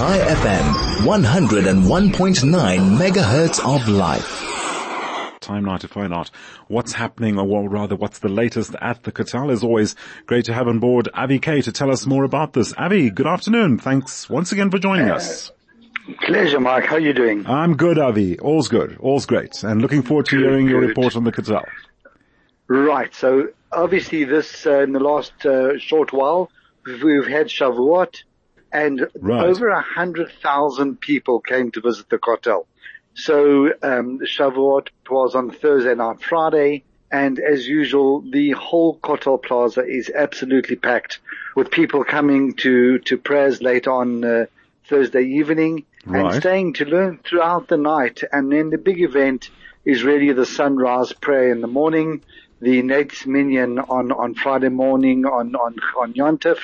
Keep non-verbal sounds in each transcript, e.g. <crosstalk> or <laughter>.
Chai FM, 101.9 megahertz of life. Time now to find out what's happening, or rather what's the latest at the Kotel. As always, great to have on board Avi Kay to tell us more about this. Avi, good afternoon. Thanks once again for joining us. Pleasure, Mike. How are you doing? I'm good, Avi. All's good. All's great. And looking forward to hearing your report on the Kotel. Right. So obviously this, uh, in the last uh, short while, we've had Shavuot and Right. over a hundred thousand people came to visit the Kotel. So, um, Shavuot was on Thursday night, Friday, and as usual, the whole Kotel Plaza is absolutely packed with people coming to, to prayers late on, uh, Thursday evening Right. and staying to learn throughout the night. And then the big event is really the sunrise prayer in the morning, the next minyan on, on Friday morning on, on, on Yontif.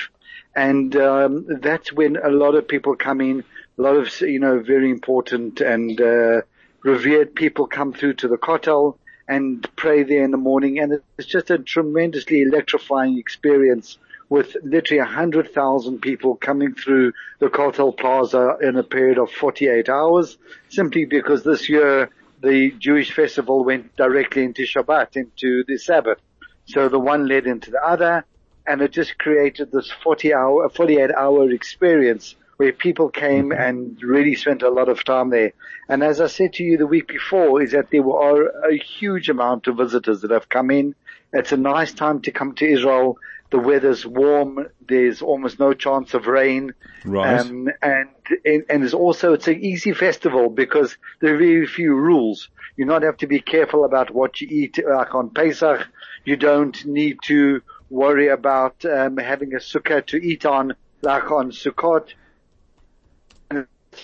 And, um, that's when a lot of people come in, a lot of, you know, very important and, uh, revered people come through to the Kotel and pray there in the morning. And it's just a tremendously electrifying experience with literally a hundred thousand people coming through the Kotel Plaza in a period of 48 hours, simply because this year the Jewish festival went directly into Shabbat, into the Sabbath. So the one led into the other, and it just created this 40 hour, 48 hour experience where people came and really spent a lot of time there. And as I said to you the week before, is that there are a huge amount of visitors that have come in. It's a nice time to come to Israel. The weather's warm. There's almost no chance of rain. Right. Um, and, and, and it's also, it's an easy festival because there are very few rules. You not have to be careful about what you eat, like on Pesach. You don't need to worry about, um, having a sukkah to eat on, like on Sukkot.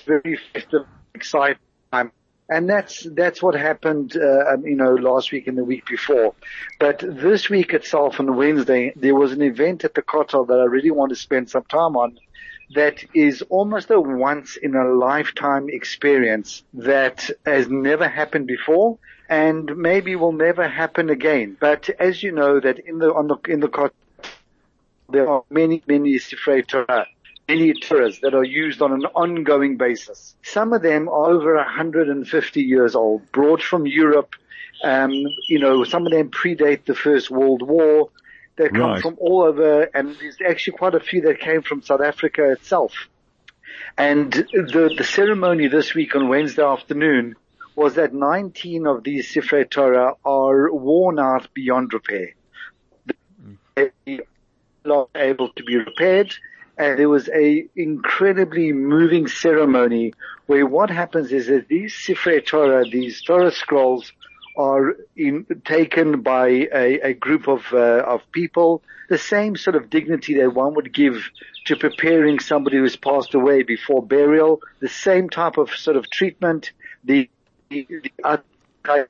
Very festive, exciting time. And that's, that's what happened, uh, um, you know, last week and the week before. But this week itself on Wednesday, there was an event at the Kotel that I really want to spend some time on that is almost a once in a lifetime experience that has never happened before and maybe will never happen again. But as you know that in the, on the, in the Kotel, there are many, many Sifrei Torah, many Torahs that are used on an ongoing basis. Some of them are over 150 years old, brought from Europe. Um, you know, some of them predate the First World War. They come Right. from all over, and there's actually quite a few that came from South Africa itself. And the, the ceremony this week on Wednesday afternoon was that 19 of these Sifrei Torah are worn out beyond repair they not able to be repaired. And there was a incredibly moving ceremony where what happens is that these Sifrei Torah, these Torah scrolls, are in, taken by a, a group of uh, of people, the same sort of dignity that one would give to preparing somebody who's passed away before burial, the same type of sort of treatment, the the,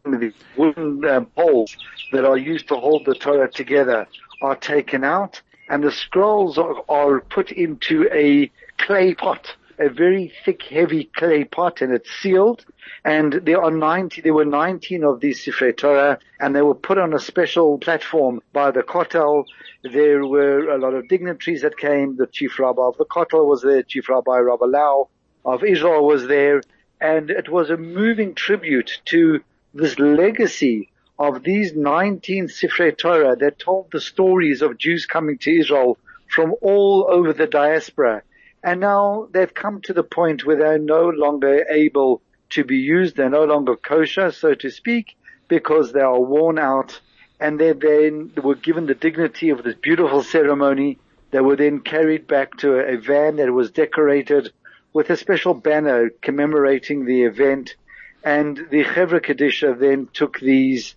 the wooden uh, poles that are used to hold the Torah together are taken out and the scrolls are, are put into a clay pot, a very thick, heavy clay pot and it's sealed. And there are 90, there were 19 of these Sifrei Torah and they were put on a special platform by the Kotel. There were a lot of dignitaries that came. The chief rabbi of the Kotel was there. Chief Rabbi Rabbi Lau of Israel was there. And it was a moving tribute to this legacy of these 19 Sifrei Torah that told the stories of Jews coming to Israel from all over the diaspora. And now they've come to the point where they're no longer able to be used. They're no longer kosher, so to speak, because they are worn out and they then were given the dignity of this beautiful ceremony. They were then carried back to a, van that was decorated with a special banner commemorating the event. And the Chevra Kadisha then took these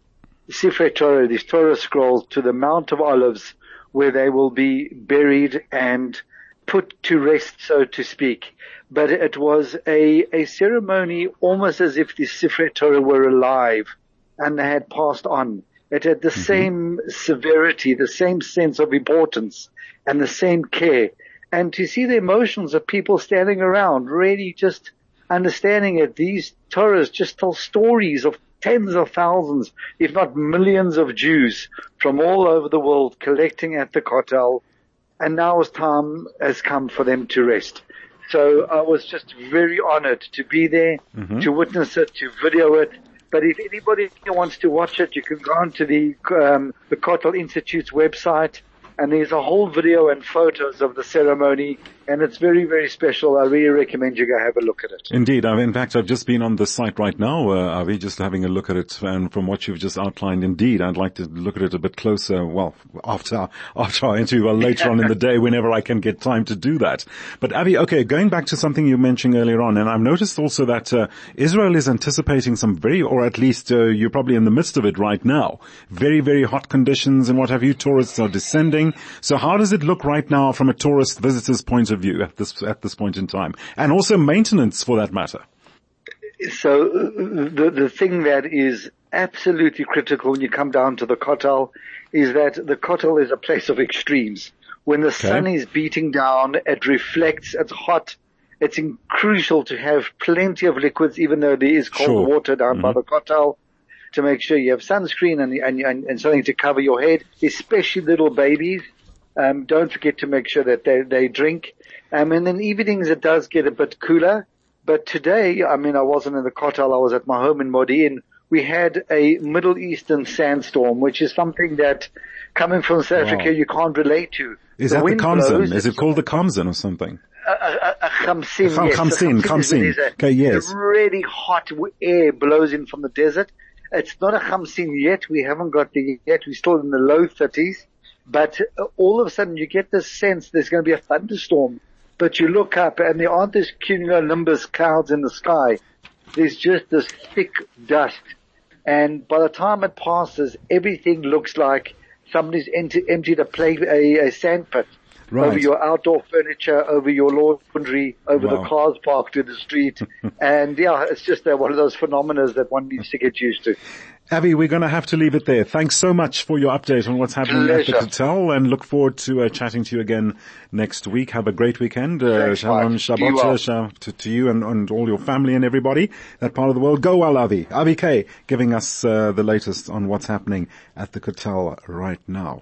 Sifrei Torah, these Torah scroll, to the Mount of Olives where they will be buried and put to rest, so to speak. But it was a, a ceremony almost as if the Sifrei Torah were alive and they had passed on. It had the mm-hmm. same severity, the same sense of importance and the same care. And to see the emotions of people standing around, really just understanding that these Torahs just tell stories of tens of thousands, if not millions of Jews from all over the world collecting at the Kotel. And now it's time has come for them to rest. So I was just very honored to be there, to witness it, to video it. But if anybody wants to watch it, you can go onto the um, the Kotel Institute's website, and there's a whole video and photos of the ceremony, and it's very very special. I really recommend you go have a look at it. Indeed. I've, in fact, I've just been on the site right now, uh, Avi, just having a look at it. And from what you've just outlined, indeed, I'd like to look at it a bit closer. Well, after, after our interview, well, <laughs> later on in the day, whenever I can get time to do that. But Avi, okay, going back to something you mentioned earlier on, and I've noticed also that, uh, Israel is anticipating some very, or at least, uh, you're probably in the midst of it right now. Very, very hot conditions and what have you. Tourists are descending. So how does it look right now from a tourist visitor's point of view at this, at this point in time? And also maintenance for that matter. So the the thing that is absolutely critical when you come down to the Kotel is that the Kotel is a place of extremes. When the sun is beating down, it reflects, it's hot. It's crucial to have plenty of liquids, even though there is cold Sure. water down by mm-hmm. the Kotel, to make sure you have sunscreen and, and, and, and something to cover your head, especially little babies. Um, don't forget to make sure that they, they drink. Um, and then evenings it does get a bit cooler. But today, I mean, I wasn't in the Kotel. I was at my home in Modi'in. We had a Middle Eastern sandstorm, which is something that coming from South Wow. Africa you can't relate to. Is that the Khamsin? Is it called the Khamsin or something? a, a, a Khamsin, yes. Khamsin, Khamsin is when Khamsin. there's a- Okay, yes. really hot air blows in from the desert. It's not a Khamsin yet. We haven't got the yet. We're still in the low 30s. But all of a sudden you get this sense there's going to be a thunderstorm. But you look up and there aren't these cumulonimbus clouds in the sky. There's just this thick dust. And by the time it passes, everything looks like somebody's empty, emptied a, play, a, a sand pit Right. over your outdoor furniture, over your laundry, over Wow. the cars parked in the street. <laughs> and yeah, it's just uh, one of those phenomena that one needs to get used to. Avi, we're going to have to leave it there. Thanks so much for your update on what's happening at the Pleasure. Kotel and look forward to uh, chatting to you again next week. Have a great weekend. Uh, Thanks, Shalom Mike. Shabbat well. uh, to, to you and, and all your family and everybody that part of the world. Go well, Avi. Avi Kay giving us uh, the latest on what's happening at the Kotel right now.